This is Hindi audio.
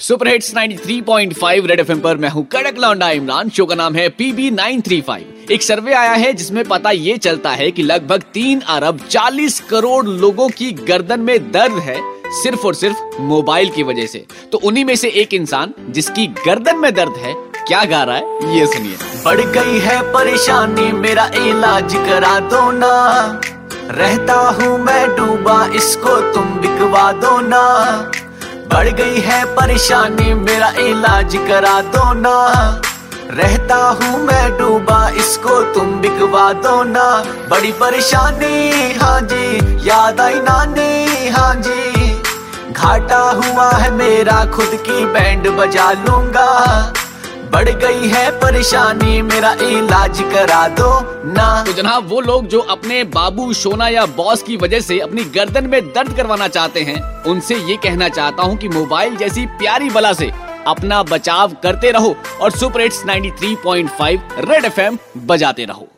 सुपर हिट्स 93.5 रेड एफएम पर मैं हूँ कड़क लौंडा इमरान। शो का नाम है पीबी 935 एक सर्वे आया है जिसमें पता ये चलता है कि लगभग तीन अरब 40 करोड़ लोगों की गर्दन में दर्द है, सिर्फ़ और सिर्फ़ मोबाइल की वजह से। तो उन्हीं में से एक इंसान जिसकी गर्दन में दर्द है, क्या गा रहा है, ये सुनिए। बढ़ गई है परेशानी, मेरा इलाज करा दो ना। रहता हूँ मैं, डूबा इसको, तुम बिकवा दो ना। बढ़ गई है परेशानी, मेरा इलाज करा दो ना। रहता हूँ मैं, डूबा इसको, तुम बिकवा दो ना। बड़ी परेशानी हाँ जी, याद आई नानी हाँ जी। घाटा हुआ है मेरा, खुद की बैंड बजा लूँगा। बढ़ गई है परेशानी, मेरा इलाज करा दो ना। तो जनाब, वो लोग जो अपने बाबू सोना या बॉस की वजह से अपनी गर्दन में दर्द करवाना चाहते हैं, उनसे ये कहना चाहता हूँ कि मोबाइल जैसी प्यारी बला से अपना बचाव करते रहो और सुपर हिट्स 93.5 रेड एफएम बजाते रहो।